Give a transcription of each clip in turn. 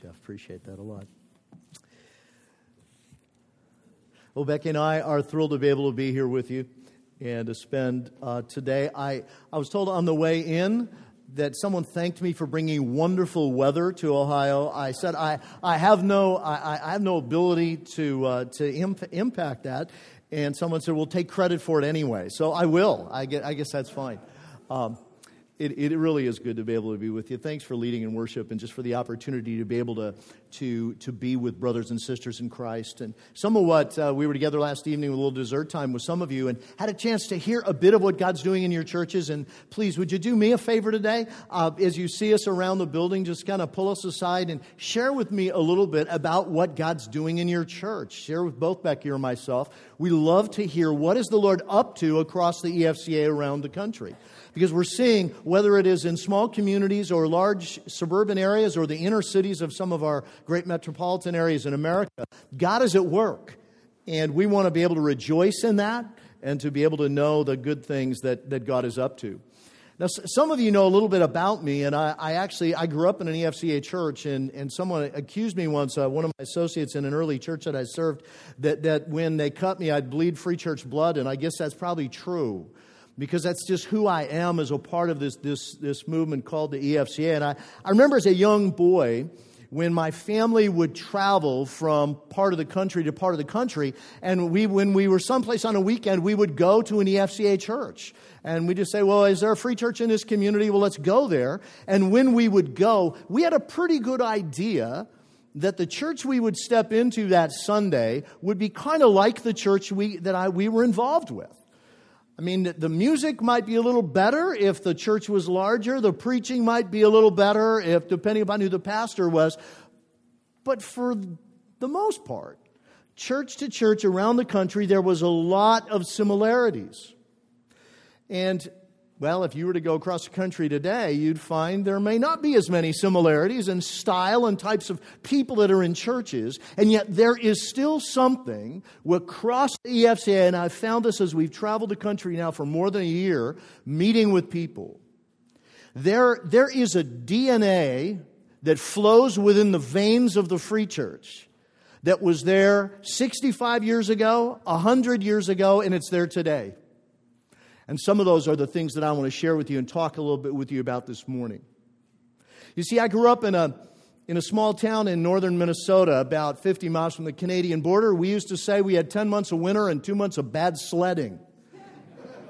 Jeff. Appreciate that a lot. Well, Becky and I are thrilled to be able to be here with you and to spend uh, today. I, I was told on the way in that someone thanked me for bringing wonderful weather to Ohio. I said I, I have no I, I have no ability to uh, to imp- impact that, and someone said, "Well, take credit for it anyway." So I will. I, get, I guess that's fine. Um, it, it really is good to be able to be with you. Thanks for leading in worship and just for the opportunity to be able to, to, to be with brothers and sisters in Christ. And some of what uh, we were together last evening a little dessert time with some of you and had a chance to hear a bit of what God's doing in your churches. And please, would you do me a favor today? Uh, as you see us around the building, just kind of pull us aside and share with me a little bit about what God's doing in your church. Share with both Becky or myself. We love to hear what is the Lord up to across the EFCA around the country because we're seeing whether it is in small communities or large suburban areas or the inner cities of some of our great metropolitan areas in America, God is at work. And we want to be able to rejoice in that and to be able to know the good things that, that God is up to. Now, some of you know a little bit about me, and I, I actually I grew up in an EFCA church, and, and someone accused me once, uh, one of my associates in an early church that I served, that, that when they cut me, I'd bleed free church blood, and I guess that's probably true because that's just who I am as a part of this, this, this movement called the EFCA. And I, I remember as a young boy, when my family would travel from part of the country to part of the country, and we, when we were someplace on a weekend, we would go to an EFCA church. And we just say, well, is there a free church in this community? Well, let's go there. And when we would go, we had a pretty good idea that the church we would step into that Sunday would be kind of like the church we, that I, we were involved with. I mean, the music might be a little better if the church was larger. The preaching might be a little better if, depending upon who the pastor was. But for the most part, church to church around the country, there was a lot of similarities. And well, if you were to go across the country today, you'd find there may not be as many similarities in style and types of people that are in churches, and yet there is still something across the EFCA, and I've found this as we've traveled the country now for more than a year, meeting with people. There, there is a DNA that flows within the veins of the free church that was there 65 years ago, 100 years ago, and it's there today. And some of those are the things that I want to share with you and talk a little bit with you about this morning. You see, I grew up in a, in a small town in northern Minnesota, about 50 miles from the Canadian border. We used to say we had 10 months of winter and two months of bad sledding.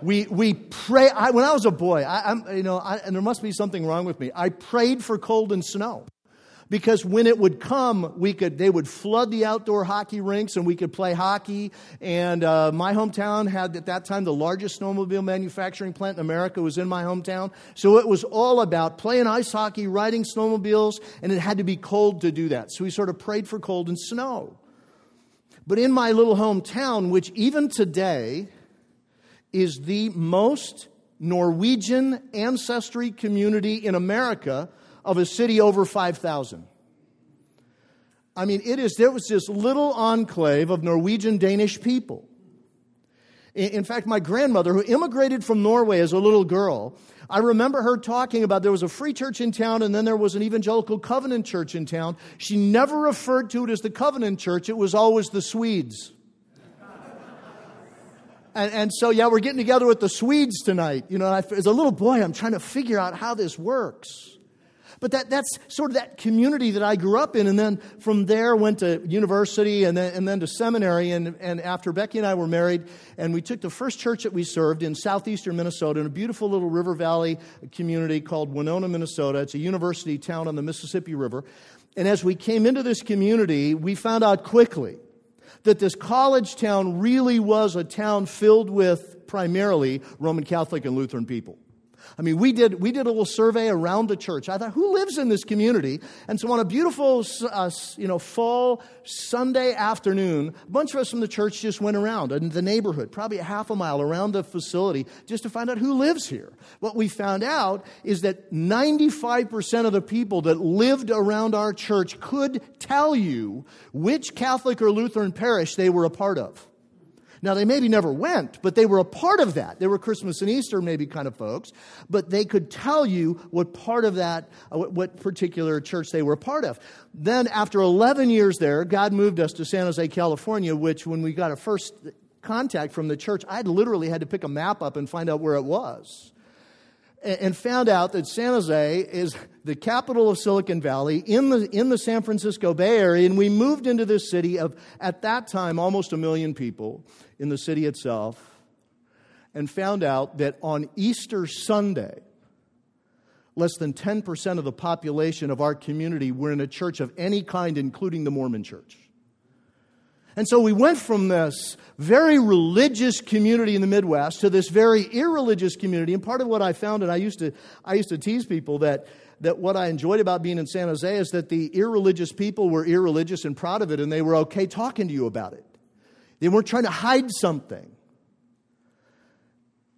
We, we pray. I, when I was a boy, I, am you know, I, and there must be something wrong with me. I prayed for cold and snow because when it would come, we could they would flood the outdoor hockey rinks and we could play hockey. And uh, my hometown had at that time the largest snowmobile manufacturing plant in America was in my hometown. So it was all about playing ice hockey, riding snowmobiles, and it had to be cold to do that. So we sort of prayed for cold and snow. But in my little hometown, which even today is the most Norwegian ancestry community in America, of a city over 5,000. I mean, it is, there was this little enclave of Norwegian Danish people. In fact, my grandmother, who immigrated from Norway as a little girl, I remember her talking about there was a free church in town and then there was an evangelical covenant church in town. She never referred to it as the covenant church, it was always the Swedes. and, and so, yeah, we're getting together with the Swedes tonight. You know, as a little boy, I'm trying to figure out how this works. But that, that's sort of that community that I grew up in. And then from there went to university and then, and then to seminary. And, and after Becky and I were married, and we took the first church that we served in southeastern Minnesota in a beautiful little river valley community called Winona, Minnesota. It's a university town on the Mississippi River. And as we came into this community, we found out quickly that this college town really was a town filled with primarily Roman Catholic and Lutheran people. I mean, we did, we did a little survey around the church. I thought, who lives in this community? And so on a beautiful, uh, you know, fall Sunday afternoon, a bunch of us from the church just went around in the neighborhood, probably a half a mile around the facility, just to find out who lives here. What we found out is that 95% of the people that lived around our church could tell you which Catholic or Lutheran parish they were a part of. Now, they maybe never went, but they were a part of that. They were Christmas and Easter, maybe kind of folks, but they could tell you what part of that, uh, what particular church they were a part of. Then, after 11 years there, God moved us to San Jose, California, which, when we got a first contact from the church, I literally had to pick a map up and find out where it was and found out that San Jose is the capital of Silicon Valley in the, in the San Francisco Bay Area. And we moved into this city of, at that time, almost a million people in the city itself, and found out that on Easter Sunday, less than 10% of the population of our community were in a church of any kind, including the Mormon church. And so we went from this very religious community in the Midwest to this very irreligious community. And part of what I found, and I used to, I used to tease people that, that what I enjoyed about being in San Jose is that the irreligious people were irreligious and proud of it, and they were okay talking to you about it. They weren't trying to hide something.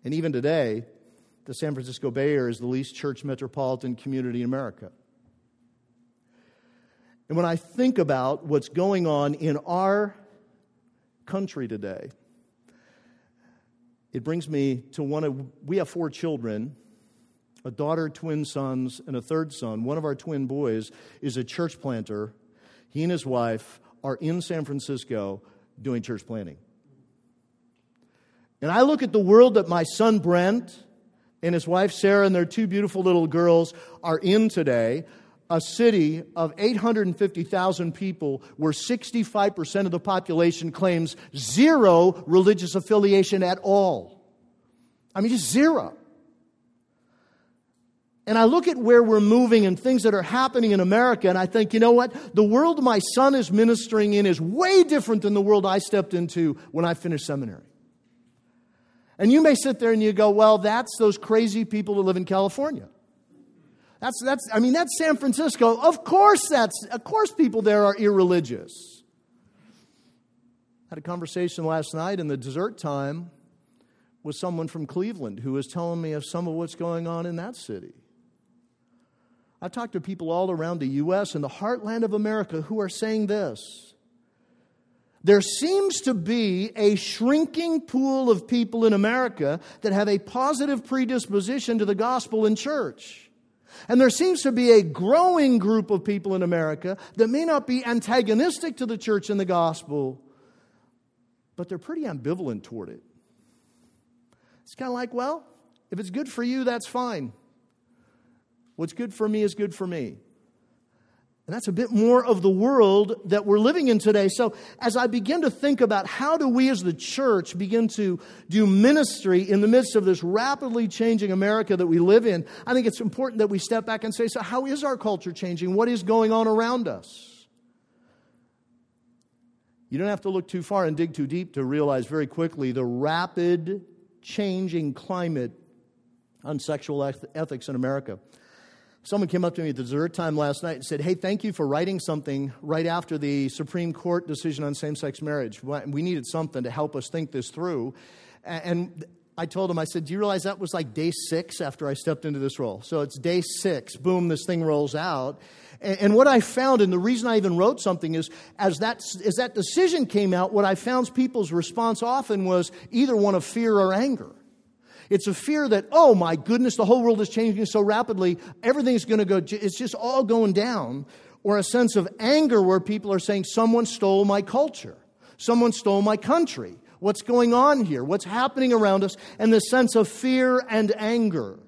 And even today, the San Francisco Bay Area is the least church metropolitan community in America. And when I think about what's going on in our country today. It brings me to one of, we have four children a daughter, twin sons, and a third son. One of our twin boys is a church planter. He and his wife are in San Francisco doing church planting. And I look at the world that my son Brent and his wife Sarah and their two beautiful little girls are in today a city of 850,000 people where 65% of the population claims zero religious affiliation at all. I mean, just zero. And I look at where we're moving and things that are happening in America, and I think, you know what? The world my son is ministering in is way different than the world I stepped into when I finished seminary. And you may sit there and you go, well, that's those crazy people that live in California. That's, that's, I mean, that's San Francisco. Of course, that's, of course, people there are irreligious. I had a conversation last night in the dessert time with someone from Cleveland who was telling me of some of what's going on in that city. I've talked to people all around the U.S. and the heartland of America who are saying this. There seems to be a shrinking pool of people in America that have a positive predisposition to the gospel in church. And there seems to be a growing group of people in America that may not be antagonistic to the church and the gospel, but they're pretty ambivalent toward it. It's kind of like, well, if it's good for you, that's fine. What's good for me is good for me. And that's a bit more of the world that we're living in today. So, as I begin to think about how do we as the church begin to do ministry in the midst of this rapidly changing America that we live in, I think it's important that we step back and say, so how is our culture changing? What is going on around us? You don't have to look too far and dig too deep to realize very quickly the rapid changing climate on sexual ethics in America. Someone came up to me at dessert time last night and said, Hey, thank you for writing something right after the Supreme Court decision on same sex marriage. We needed something to help us think this through. And I told him, I said, Do you realize that was like day six after I stepped into this role? So it's day six, boom, this thing rolls out. And what I found, and the reason I even wrote something is, as that, as that decision came out, what I found people's response often was either one of fear or anger. It's a fear that, oh my goodness, the whole world is changing so rapidly, everything's going to go, it's just all going down. Or a sense of anger where people are saying, someone stole my culture, someone stole my country. What's going on here? What's happening around us? And the sense of fear and anger.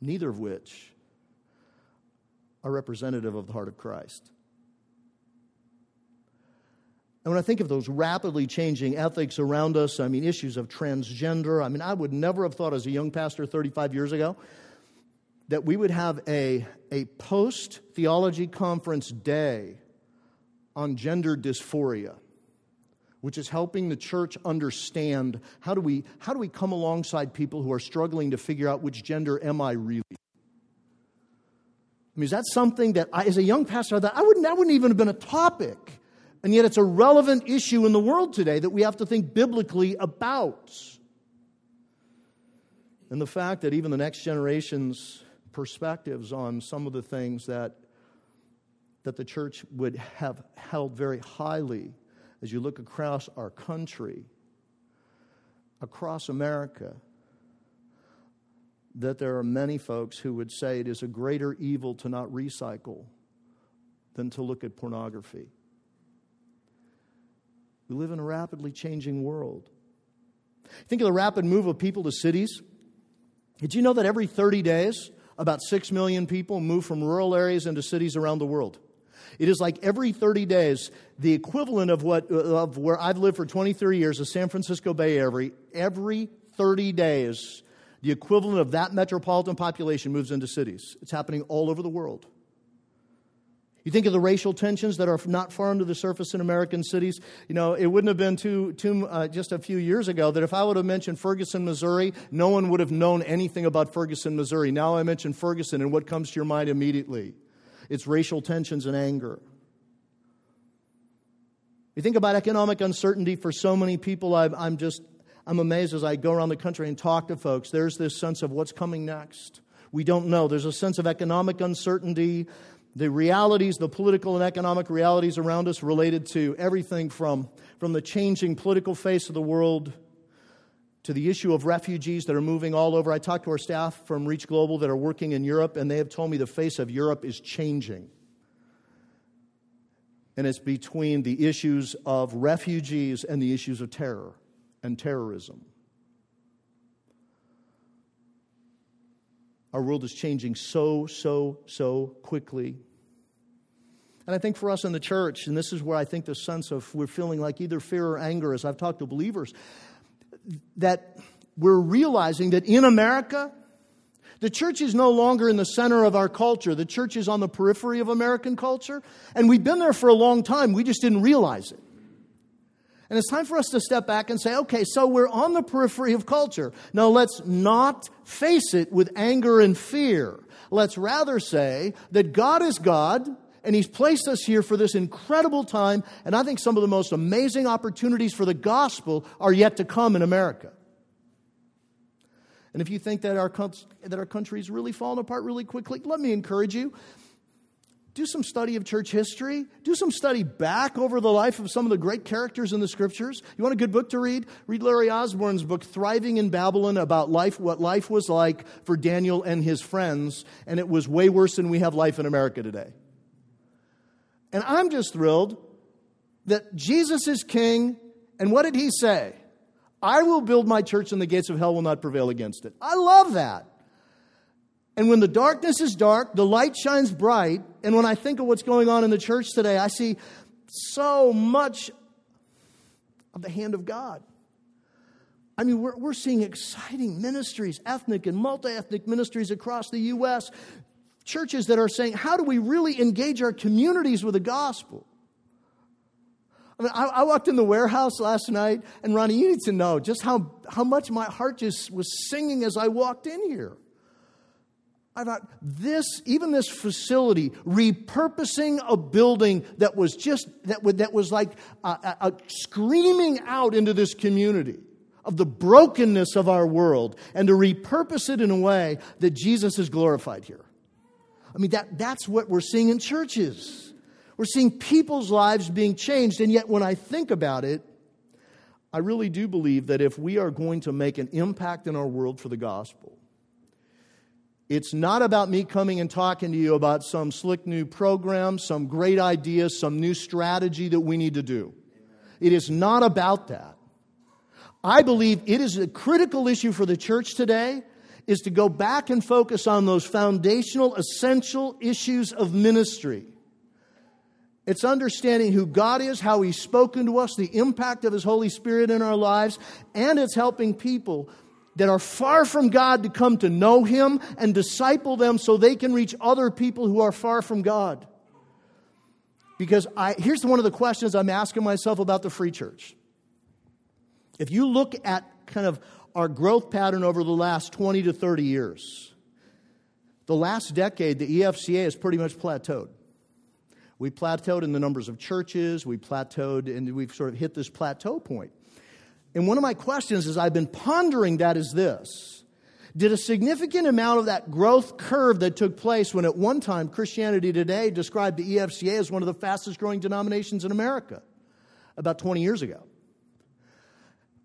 Neither of which are representative of the heart of Christ. And when I think of those rapidly changing ethics around us, I mean, issues of transgender, I mean, I would never have thought as a young pastor 35 years ago that we would have a, a post theology conference day on gender dysphoria, which is helping the church understand how do we, how do we come alongside people who are struggling to figure out which gender am I really? I mean, is that something that I, as a young pastor, I that I wouldn't, that wouldn't even have been a topic and yet it's a relevant issue in the world today that we have to think biblically about. And the fact that even the next generation's perspectives on some of the things that that the church would have held very highly as you look across our country, across America, that there are many folks who would say it is a greater evil to not recycle than to look at pornography. We live in a rapidly changing world. Think of the rapid move of people to cities. Did you know that every 30 days, about 6 million people move from rural areas into cities around the world? It is like every 30 days, the equivalent of, what, of where I've lived for 23 years, the San Francisco Bay Area, every 30 days, the equivalent of that metropolitan population moves into cities. It's happening all over the world. You think of the racial tensions that are not far under the surface in American cities. You know, it wouldn't have been too, too uh, just a few years ago that if I would have mentioned Ferguson, Missouri, no one would have known anything about Ferguson, Missouri. Now I mention Ferguson, and what comes to your mind immediately? It's racial tensions and anger. You think about economic uncertainty for so many people. i I'm just, I'm amazed as I go around the country and talk to folks. There's this sense of what's coming next. We don't know. There's a sense of economic uncertainty the realities, the political and economic realities around us related to everything from, from the changing political face of the world to the issue of refugees that are moving all over. I talked to our staff from ReachGlobal that are working in Europe, and they have told me the face of Europe is changing. And it's between the issues of refugees and the issues of terror and terrorism. Our world is changing so, so, so quickly. And I think for us in the church, and this is where I think the sense of we're feeling like either fear or anger as I've talked to believers, that we're realizing that in America, the church is no longer in the center of our culture. The church is on the periphery of American culture. And we've been there for a long time. We just didn't realize it. And it's time for us to step back and say, okay, so we're on the periphery of culture. Now let's not face it with anger and fear. Let's rather say that God is God and He's placed us here for this incredible time. And I think some of the most amazing opportunities for the gospel are yet to come in America. And if you think that our, that our country is really falling apart really quickly, let me encourage you do some study of church history. Do some study back over the life of some of the great characters in the scriptures. You want a good book to read? Read Larry Osborne's book, Thriving in Babylon, about life, what life was like for Daniel and his friends. And it was way worse than we have life in America today. And I'm just thrilled that Jesus is king. And what did he say? I will build my church and the gates of hell will not prevail against it. I love that. And when the darkness is dark, the light shines bright. And when I think of what's going on in the church today, I see so much of the hand of God. I mean, we're, we're seeing exciting ministries, ethnic and multi ethnic ministries across the U.S., churches that are saying, how do we really engage our communities with the gospel? I mean, I, I, walked in the warehouse last night, and Ronnie, you need to know just how, how much my heart just was singing as I walked in here. I thought this, even this facility, repurposing a building that was just, that, would, that was like a, a, screaming out into this community of the brokenness of our world and to repurpose it in a way that Jesus is glorified here. I mean, that, that's what we're seeing in churches. We're seeing people's lives being changed. And yet, when I think about it, I really do believe that if we are going to make an impact in our world for the gospel, it's not about me coming and talking to you about some slick new program, some great idea, some new strategy that we need to do. It is not about that. I believe it is a critical issue for the church today is to go back and focus on those foundational, essential issues of ministry. It's understanding who God is, how He's spoken to us, the impact of His Holy Spirit in our lives, and it's helping people that are far from God to come to know Him and disciple them so they can reach other people who are far from God. Because I, here's one of the questions I'm asking myself about the free church. If you look at kind of our growth pattern over the last 20 to 30 years, the last decade, the EFCA has pretty much plateaued. We plateaued in the numbers of churches, we plateaued, and we've sort of hit this plateau point. And one of my questions as I've been pondering that is this. Did a significant amount of that growth curve that took place when at one time Christianity Today described the EFCA as one of the fastest growing denominations in America about 20 years ago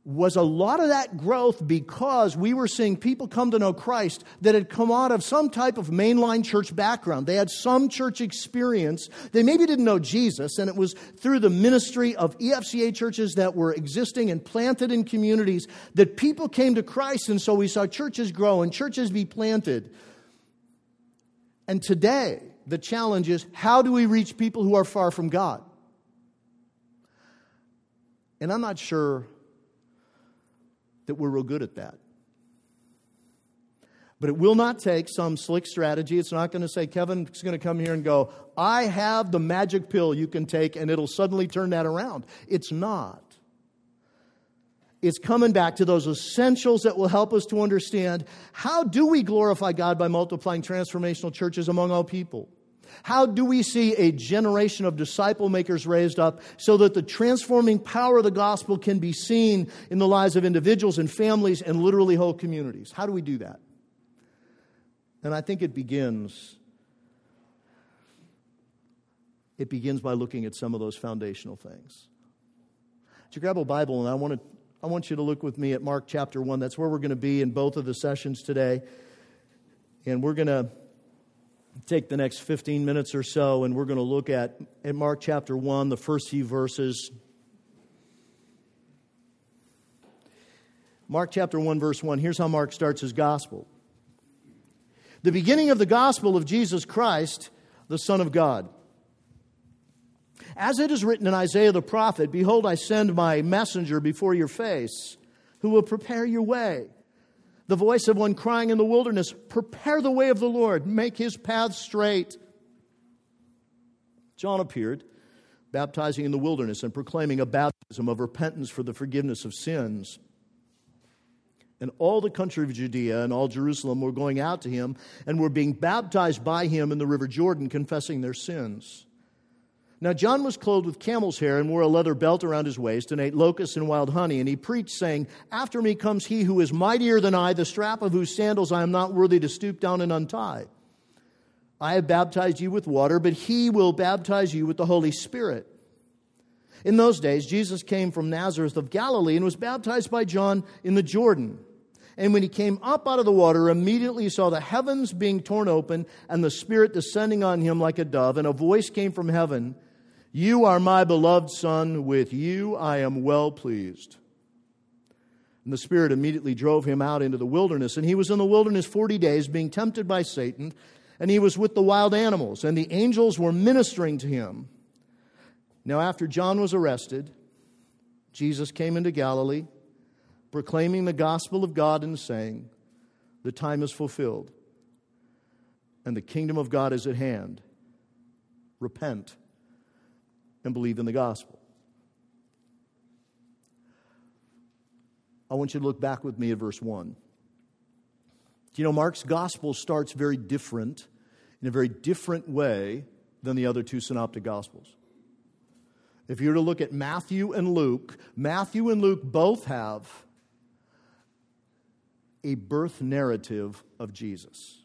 was a lot of that growth because we were seeing people come to know Christ that had come out of some type of mainline church background. They had some church experience. They maybe didn't know Jesus, and it was through the ministry of EFCA churches that were existing and planted in communities that people came to Christ. And so we saw churches grow and churches be planted. And today, the challenge is how do we reach people who are far from God? And I'm not sure that we're real good at that. But it will not take some slick strategy. It's not going to say, Kevin's going to come here and go, I have the magic pill you can take and it'll suddenly turn that around. It's not. It's coming back to those essentials that will help us to understand how do we glorify God by multiplying transformational churches among all people? How do we see a generation of disciple makers raised up so that the transforming power of the gospel can be seen in the lives of individuals and families and literally whole communities? How do we do that? And I think it begins it begins by looking at some of those foundational things. You grab a Bible and I want to I want you to look with me at Mark chapter 1. That's where we're going to be in both of the sessions today. And we're going to take the next 15 minutes or so and we're going to look at, at Mark chapter 1, the first few verses. Mark chapter 1, verse 1. Here's how Mark starts his gospel. The beginning of the gospel of Jesus Christ, the Son of God. As it is written in Isaiah the prophet, Behold, I send my messenger before your face, who will prepare your way the voice of one crying in the wilderness, Prepare the way of the Lord, make his path straight. John appeared, baptizing in the wilderness and proclaiming a baptism of repentance for the forgiveness of sins. And all the country of Judea and all Jerusalem were going out to him and were being baptized by him in the river Jordan, confessing their sins. Now, John was clothed with camel's hair and wore a leather belt around his waist and ate locusts and wild honey. And he preached, saying, After me comes he who is mightier than I, the strap of whose sandals I am not worthy to stoop down and untie. I have baptized you with water, but he will baptize you with the Holy Spirit. In those days, Jesus came from Nazareth of Galilee and was baptized by John in the Jordan. And when he came up out of the water, immediately he saw the heavens being torn open and the Spirit descending on him like a dove. And a voice came from heaven you are my beloved Son, with you I am well pleased. And the Spirit immediately drove him out into the wilderness, and he was in the wilderness 40 days, being tempted by Satan, and he was with the wild animals, and the angels were ministering to him. Now, after John was arrested, Jesus came into Galilee, proclaiming the gospel of God and saying, The time is fulfilled, and the kingdom of God is at hand. Repent and believe in the gospel. I want you to look back with me at verse 1. You know, Mark's gospel starts very different, in a very different way than the other two synoptic gospels. If you were to look at Matthew and Luke, Matthew and Luke both have a birth narrative of Jesus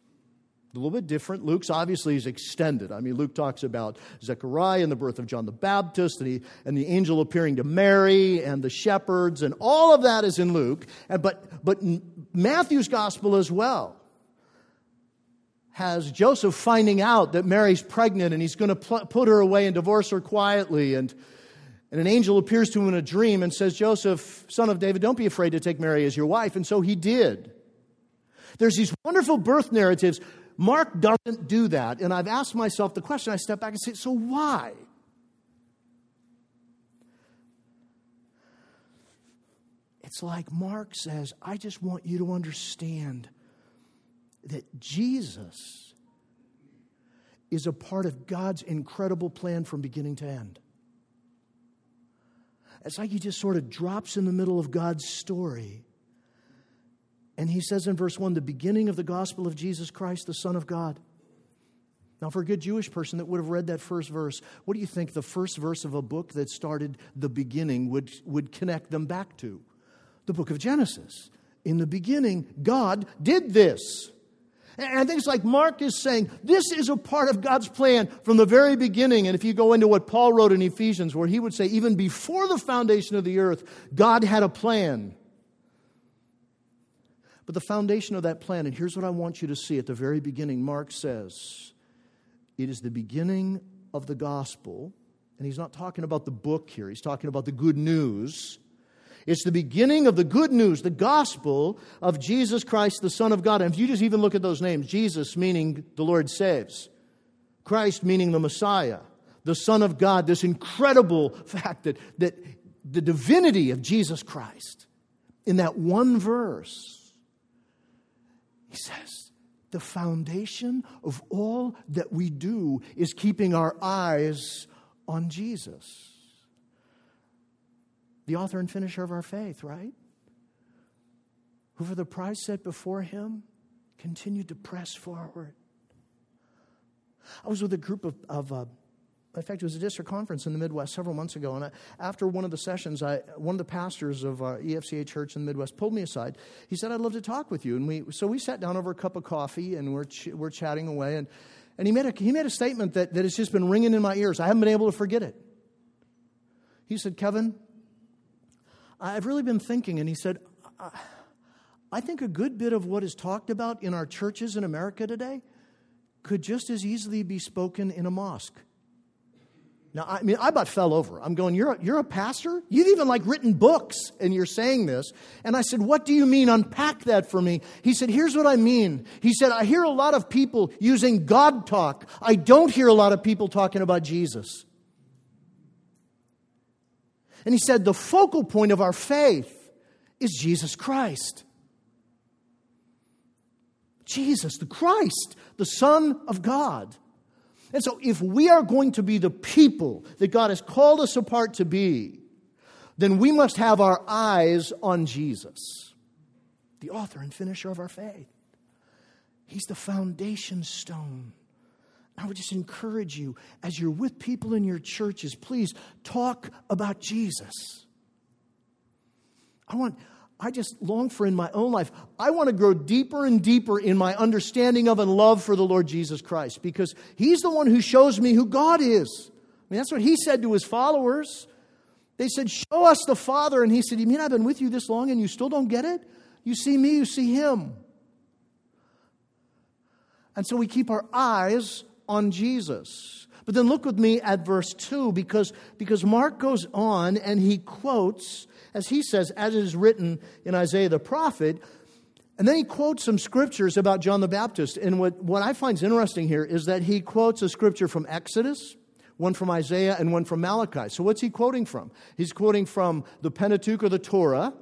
a little bit different. Luke's obviously is extended. I mean, Luke talks about Zechariah and the birth of John the Baptist and, he, and the angel appearing to Mary and the shepherds, and all of that is in Luke. And, but, but Matthew's gospel as well has Joseph finding out that Mary's pregnant and he's going to pl- put her away and divorce her quietly. And, and an angel appears to him in a dream and says, Joseph, son of David, don't be afraid to take Mary as your wife. And so he did. There's these wonderful birth narratives Mark doesn't do that. And I've asked myself the question, I step back and say, so why? It's like Mark says, I just want you to understand that Jesus is a part of God's incredible plan from beginning to end. It's like he just sort of drops in the middle of God's story and he says in verse 1 the beginning of the gospel of Jesus Christ, the Son of God. Now, for a good Jewish person that would have read that first verse, what do you think the first verse of a book that started the beginning would, would connect them back to? The book of Genesis. in the beginning, God did this. And I think it's like Mark is saying, this is a part of God's plan from the very beginning. And if you go into what Paul wrote in Ephesians, where he would say, even before the foundation of the earth, God had a plan. But the foundation of that plan, and here's what I want you to see at the very beginning Mark says, it is the beginning of the gospel. And he's not talking about the book here, he's talking about the good news it's the beginning of the good news, the gospel of Jesus Christ, the Son of God. And if you just even look at those names Jesus meaning the Lord saves, Christ meaning the Messiah, the Son of God, this incredible fact that, that the divinity of Jesus Christ, in that one verse, he says, the foundation of all that we do is keeping our eyes on Jesus the author and finisher of our faith, right? Who, for the prize set before him, continued to press forward. I was with a group of, of uh, in fact, it was a district conference in the Midwest several months ago, and I, after one of the sessions, I, one of the pastors of uh, our EFCA church in the Midwest pulled me aside. He said, "I'd love to talk with you." And we, so we sat down over a cup of coffee, and we're ch- we're chatting away. And, and he made a he made a statement that, that has just been ringing in my ears. I haven't been able to forget it. He said, "Kevin, I've really been thinking, and he said, I think a good bit of what is talked about in our churches in America today could just as easily be spoken in a mosque. Now, I mean, I about fell over. I'm going, you're a, you're a pastor? You've even like written books and you're saying this. And I said, what do you mean? Unpack that for me. He said, here's what I mean. He said, I hear a lot of people using God talk. I don't hear a lot of people talking about Jesus. And he said, the focal point of our faith is Jesus Christ. Jesus, the Christ, the Son of God. And so, if we are going to be the people that God has called us apart to be, then we must have our eyes on Jesus, the author and finisher of our faith. He's the foundation stone. I would just encourage you as you're with people in your churches, please talk about Jesus. I want, I just long for in my own life, I want to grow deeper and deeper in my understanding of and love for the Lord Jesus Christ because He's the one who shows me who God is. I mean, that's what He said to His followers. They said, Show us the Father. And He said, You mean I've been with you this long and you still don't get it? You see me, you see Him. And so we keep our eyes on Jesus. But then look with me at verse 2 because, because Mark goes on and he quotes, as he says, as is written in Isaiah the prophet, and then he quotes some scriptures about John the Baptist. And what, what I find interesting here is that he quotes a scripture from Exodus, one from Isaiah, and one from Malachi. So what's he quoting from? He's quoting from the Pentateuch or the Torah.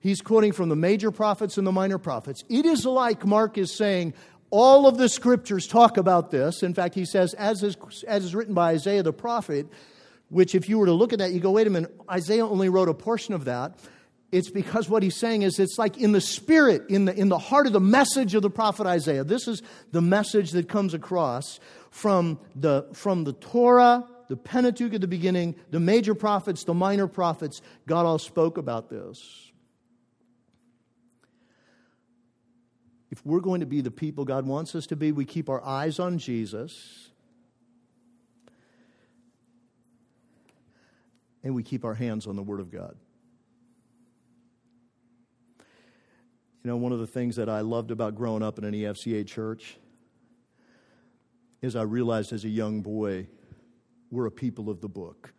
He's quoting from the major prophets and the minor prophets. It is like Mark is saying, all of the scriptures talk about this. In fact, he says, as is, as is written by Isaiah the prophet, which, if you were to look at that, you go, wait a minute, Isaiah only wrote a portion of that. It's because what he's saying is it's like in the spirit, in the, in the heart of the message of the prophet Isaiah. This is the message that comes across from the, from the Torah, the Pentateuch at the beginning, the major prophets, the minor prophets. God all spoke about this. if we're going to be the people God wants us to be, we keep our eyes on Jesus and we keep our hands on the Word of God. You know, one of the things that I loved about growing up in an EFCA church is I realized as a young boy, we're a people of the book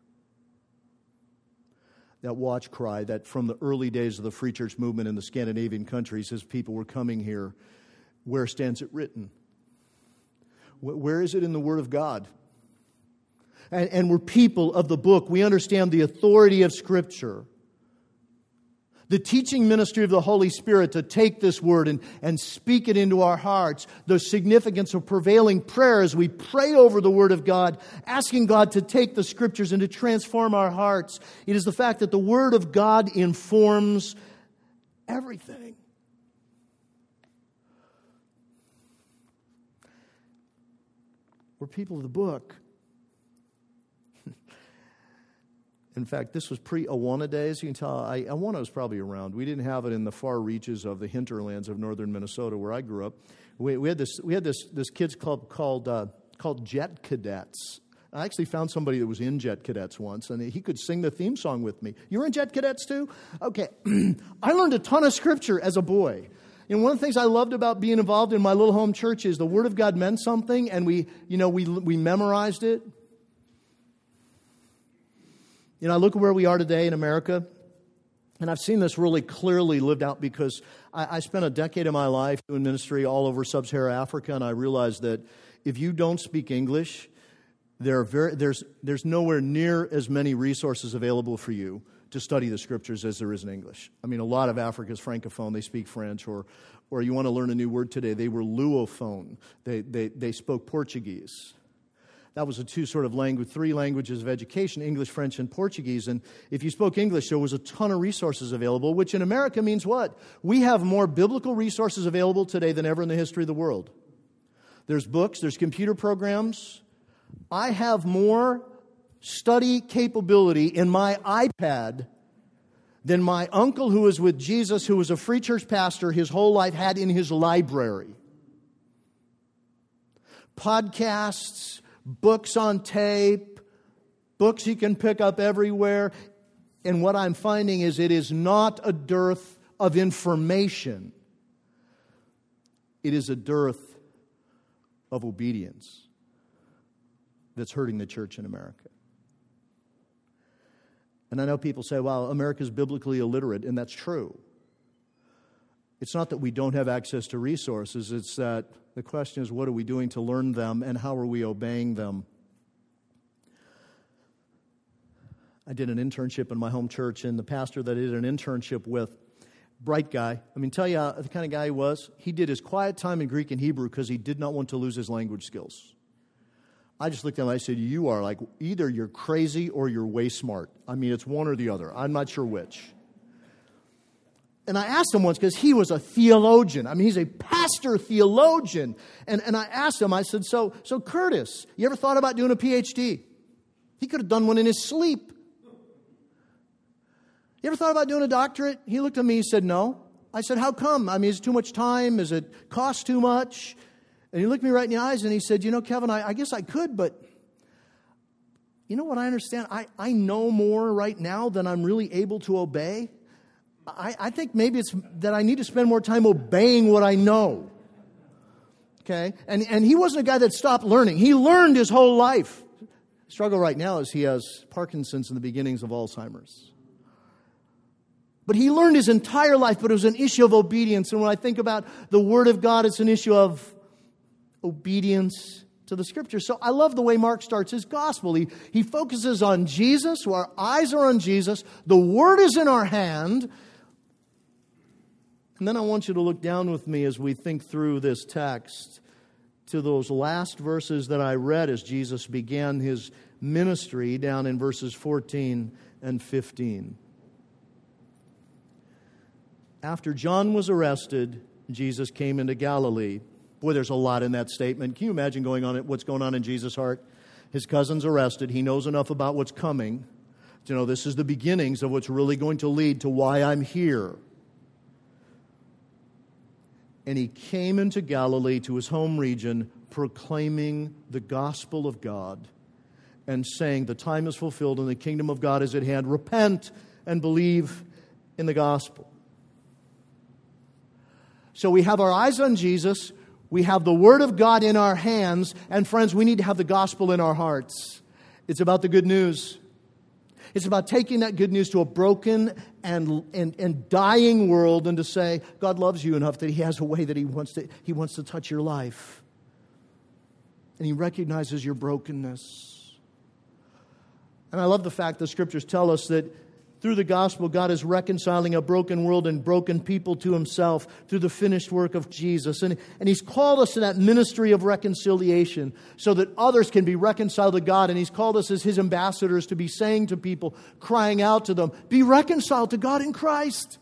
that watch cry that from the early days of the free church movement in the Scandinavian countries, as people were coming here, where stands it written? Where is it in the Word of God? And, and we're people of the book. We understand the authority of Scripture the teaching ministry of the Holy Spirit to take this word and, and speak it into our hearts, the significance of prevailing prayer as we pray over the word of God, asking God to take the scriptures and to transform our hearts. It is the fact that the word of God informs everything. We're people of the book. In fact, this was pre Awana days. You can tell I, Awana was probably around. We didn't have it in the far reaches of the hinterlands of northern Minnesota where I grew up. We, we had this, we had this, this kids club called, uh, called Jet Cadets. I actually found somebody that was in Jet Cadets once, and he could sing the theme song with me. You were in Jet Cadets too? Okay. I learned a ton of scripture as a boy. And one of the things I loved about being involved in my little home church is the Word of God meant something, and we, you know, we, we memorized it. You know, I look at where we are today in America, and I've seen this really clearly lived out because I, I spent a decade of my life doing ministry all over sub Saharan Africa, and I realized that if you don't speak English, there are very, there's, there's nowhere near as many resources available for you to study the scriptures as there is in English. I mean, a lot of Africa is francophone, they speak French, or, or you want to learn a new word today, they were lusophone, they, they, they spoke Portuguese. That was the two sort of language, three languages of education English, French, and Portuguese. And if you spoke English, there was a ton of resources available, which in America means what? We have more biblical resources available today than ever in the history of the world. There's books, there's computer programs. I have more study capability in my iPad than my uncle, who was with Jesus, who was a free church pastor his whole life, had in his library. Podcasts, books on tape, books you can pick up everywhere. And what I'm finding is it is not a dearth of information, it is a dearth of obedience that's hurting the church in America. And I know people say, well, America's biblically illiterate, and that's true. It's not that we don't have access to resources, it's that the question is, what are we doing to learn them and how are we obeying them? I did an internship in my home church, and the pastor that I did an internship with, bright guy. I mean, tell you the kind of guy he was. He did his quiet time in Greek and Hebrew because he did not want to lose his language skills. I just looked at him and I said, You are like either you're crazy or you're way smart. I mean, it's one or the other. I'm not sure which. And I asked him once because he was a theologian. I mean, he's a pastor theologian. And, and I asked him, I said, so, so, Curtis, you ever thought about doing a PhD? He could have done one in his sleep. You ever thought about doing a doctorate? He looked at me he said, No. I said, How come? I mean, is it too much time? Is it cost too much? And he looked me right in the eyes and he said, You know, Kevin, I, I guess I could, but you know what I understand? I, I know more right now than I'm really able to obey. I, I think maybe it's that I need to spend more time obeying what I know. Okay? And, and he wasn't a guy that stopped learning, he learned his whole life. Struggle right now is he has Parkinson's and the beginnings of Alzheimer's. But he learned his entire life, but it was an issue of obedience. And when I think about the Word of God, it's an issue of obedience to the Scripture. So I love the way Mark starts his gospel. He, he focuses on Jesus, our eyes are on Jesus, the Word is in our hand. And then I want you to look down with me as we think through this text to those last verses that I read as Jesus began his ministry down in verses 14 and 15. After John was arrested, Jesus came into Galilee. Boy, there's a lot in that statement. Can you imagine going on what's going on in Jesus' heart? His cousin's arrested. He knows enough about what's coming to know this is the beginnings of what's really going to lead to why I'm here. And he came into Galilee to his home region proclaiming the gospel of God and saying, The time is fulfilled and the kingdom of God is at hand. Repent and believe in the gospel. So we have our eyes on Jesus. We have the Word of God in our hands. And friends, we need to have the gospel in our hearts. It's about the good news. It's about taking that good news to a broken and, and, and dying world and to say, God loves you enough that He has a way that He wants to, he wants to touch your life. And He recognizes your brokenness. And I love the fact the scriptures tell us that through the gospel, God is reconciling a broken world and broken people to himself through the finished work of Jesus. And, and he's called us to that ministry of reconciliation so that others can be reconciled to God. And he's called us as his ambassadors to be saying to people, crying out to them, be reconciled to God in Christ.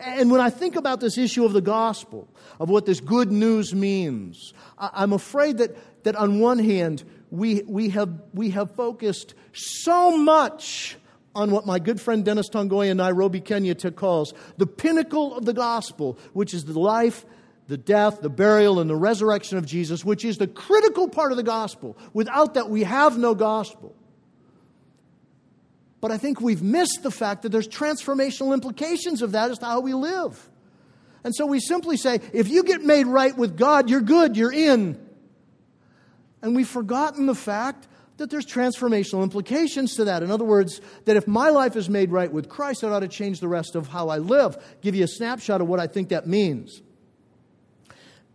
And when I think about this issue of the gospel, of what this good news means, I'm afraid that, that on one hand, we, we, have, we have focused so much on what my good friend Dennis Tongoi in Nairobi, Kenya calls the pinnacle of the gospel, which is the life, the death, the burial, and the resurrection of Jesus, which is the critical part of the gospel. Without that, we have no gospel. But I think we've missed the fact that there's transformational implications of that as to how we live. And so we simply say, if you get made right with God, you're good, you're in. And we've forgotten the fact that there's transformational implications to that. In other words, that if my life is made right with Christ, that ought to change the rest of how I live. Give you a snapshot of what I think that means.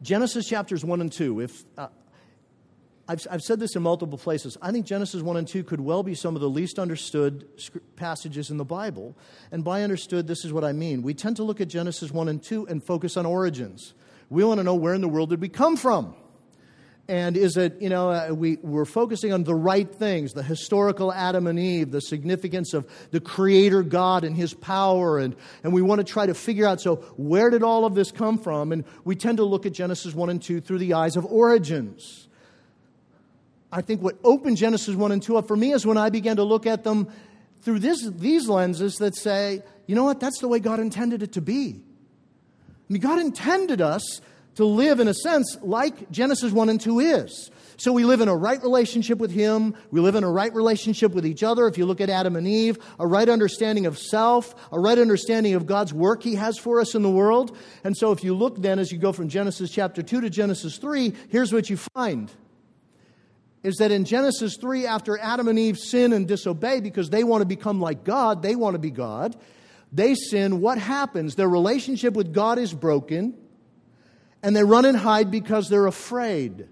Genesis chapters 1 and 2. If, uh, I've, I've said this in multiple places. I think Genesis 1 and 2 could well be some of the least understood passages in the Bible. And by understood, this is what I mean. We tend to look at Genesis 1 and 2 and focus on origins. We want to know where in the world did we come from? And is it, you know, uh, we, we're focusing on the right things, the historical Adam and Eve, the significance of the Creator God and His power, and, and we want to try to figure out, so where did all of this come from? And we tend to look at Genesis 1 and 2 through the eyes of origins. I think what opened Genesis 1 and 2 up for me is when I began to look at them through this, these lenses that say, you know what, that's the way God intended it to be. I mean, God intended us to live in a sense like Genesis 1 and 2 is. So we live in a right relationship with Him. We live in a right relationship with each other. If you look at Adam and Eve, a right understanding of self, a right understanding of God's work He has for us in the world. And so if you look then as you go from Genesis chapter 2 to Genesis 3, here's what you find. Is that in Genesis 3, after Adam and Eve sin and disobey because they want to become like God, they want to be God, they sin, what happens? Their relationship with God is broken and they run and hide because they're afraid.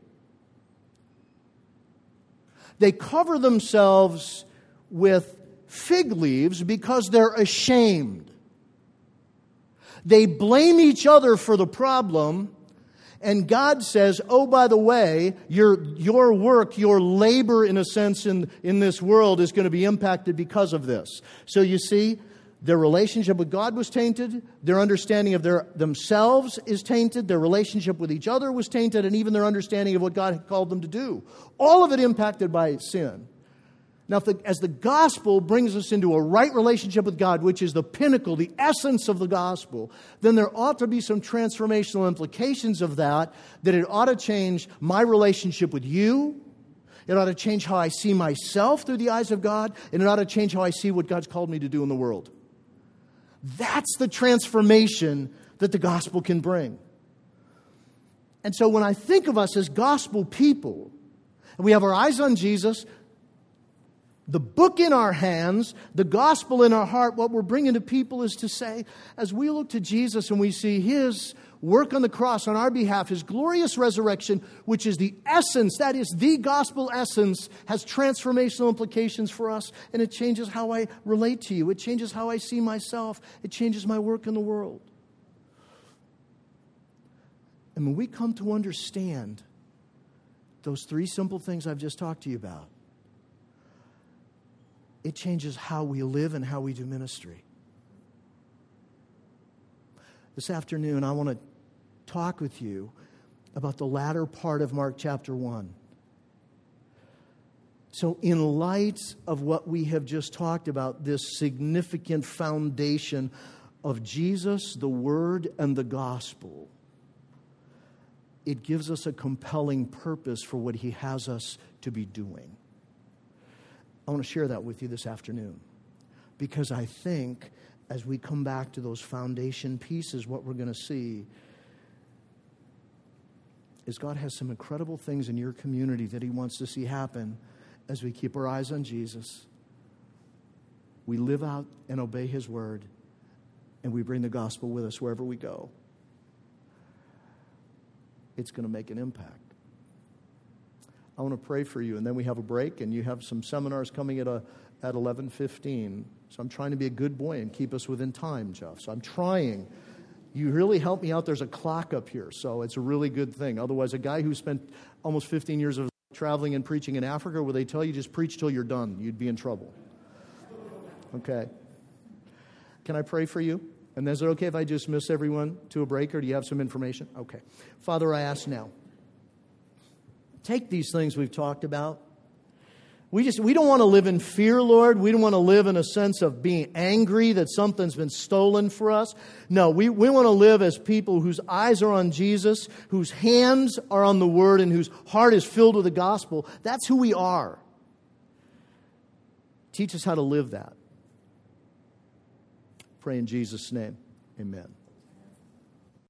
They cover themselves with fig leaves because they're ashamed. They blame each other for the problem, and God says, Oh, by the way, your, your work, your labor, in a sense, in, in this world is going to be impacted because of this. So you see, their relationship with God was tainted. Their understanding of their, themselves is tainted. Their relationship with each other was tainted. And even their understanding of what God had called them to do. All of it impacted by sin. Now, the, as the gospel brings us into a right relationship with God, which is the pinnacle, the essence of the gospel, then there ought to be some transformational implications of that, that it ought to change my relationship with you. It ought to change how I see myself through the eyes of God, and it ought to change how I see what God's called me to do in the world. That's the transformation that the gospel can bring. And so when I think of us as gospel people, and we have our eyes on Jesus, the book in our hands, the gospel in our heart, what we're bringing to people is to say, as we look to Jesus and we see his work on the cross on our behalf, his glorious resurrection, which is the essence, that is the gospel essence, has transformational implications for us, and it changes how I relate to you. It changes how I see myself. It changes my work in the world. And when we come to understand those three simple things I've just talked to you about, it changes how we live and how we do ministry. This afternoon, I want to talk with you about the latter part of Mark chapter 1. So, in light of what we have just talked about, this significant foundation of Jesus, the Word, and the gospel, it gives us a compelling purpose for what He has us to be doing. I want to share that with you this afternoon because I think as we come back to those foundation pieces, what we're going to see is God has some incredible things in your community that He wants to see happen as we keep our eyes on Jesus. We live out and obey His word, and we bring the gospel with us wherever we go. It's going to make an impact. I want to pray for you, and then we have a break, and you have some seminars coming at, a, at 11.15. So I'm trying to be a good boy and keep us within time, Jeff. So I'm trying. You really help me out. There's a clock up here, so it's a really good thing. Otherwise, a guy who spent almost 15 years of traveling and preaching in Africa, where they tell you just preach till you're done, you'd be in trouble. Okay. Can I pray for you? And is it okay if I just miss everyone to a break, or do you have some information? Okay. Father, I ask now take these things we've talked about, We just we don't want to live in fear, Lord. We don't want to live in a sense of being angry that something's been stolen for us. No, we, we want to live as people whose eyes are on Jesus, whose hands are on the word, and whose heart is filled with the gospel. That's who we are. Teach us how to live that. Pray in Jesus' name. Amen.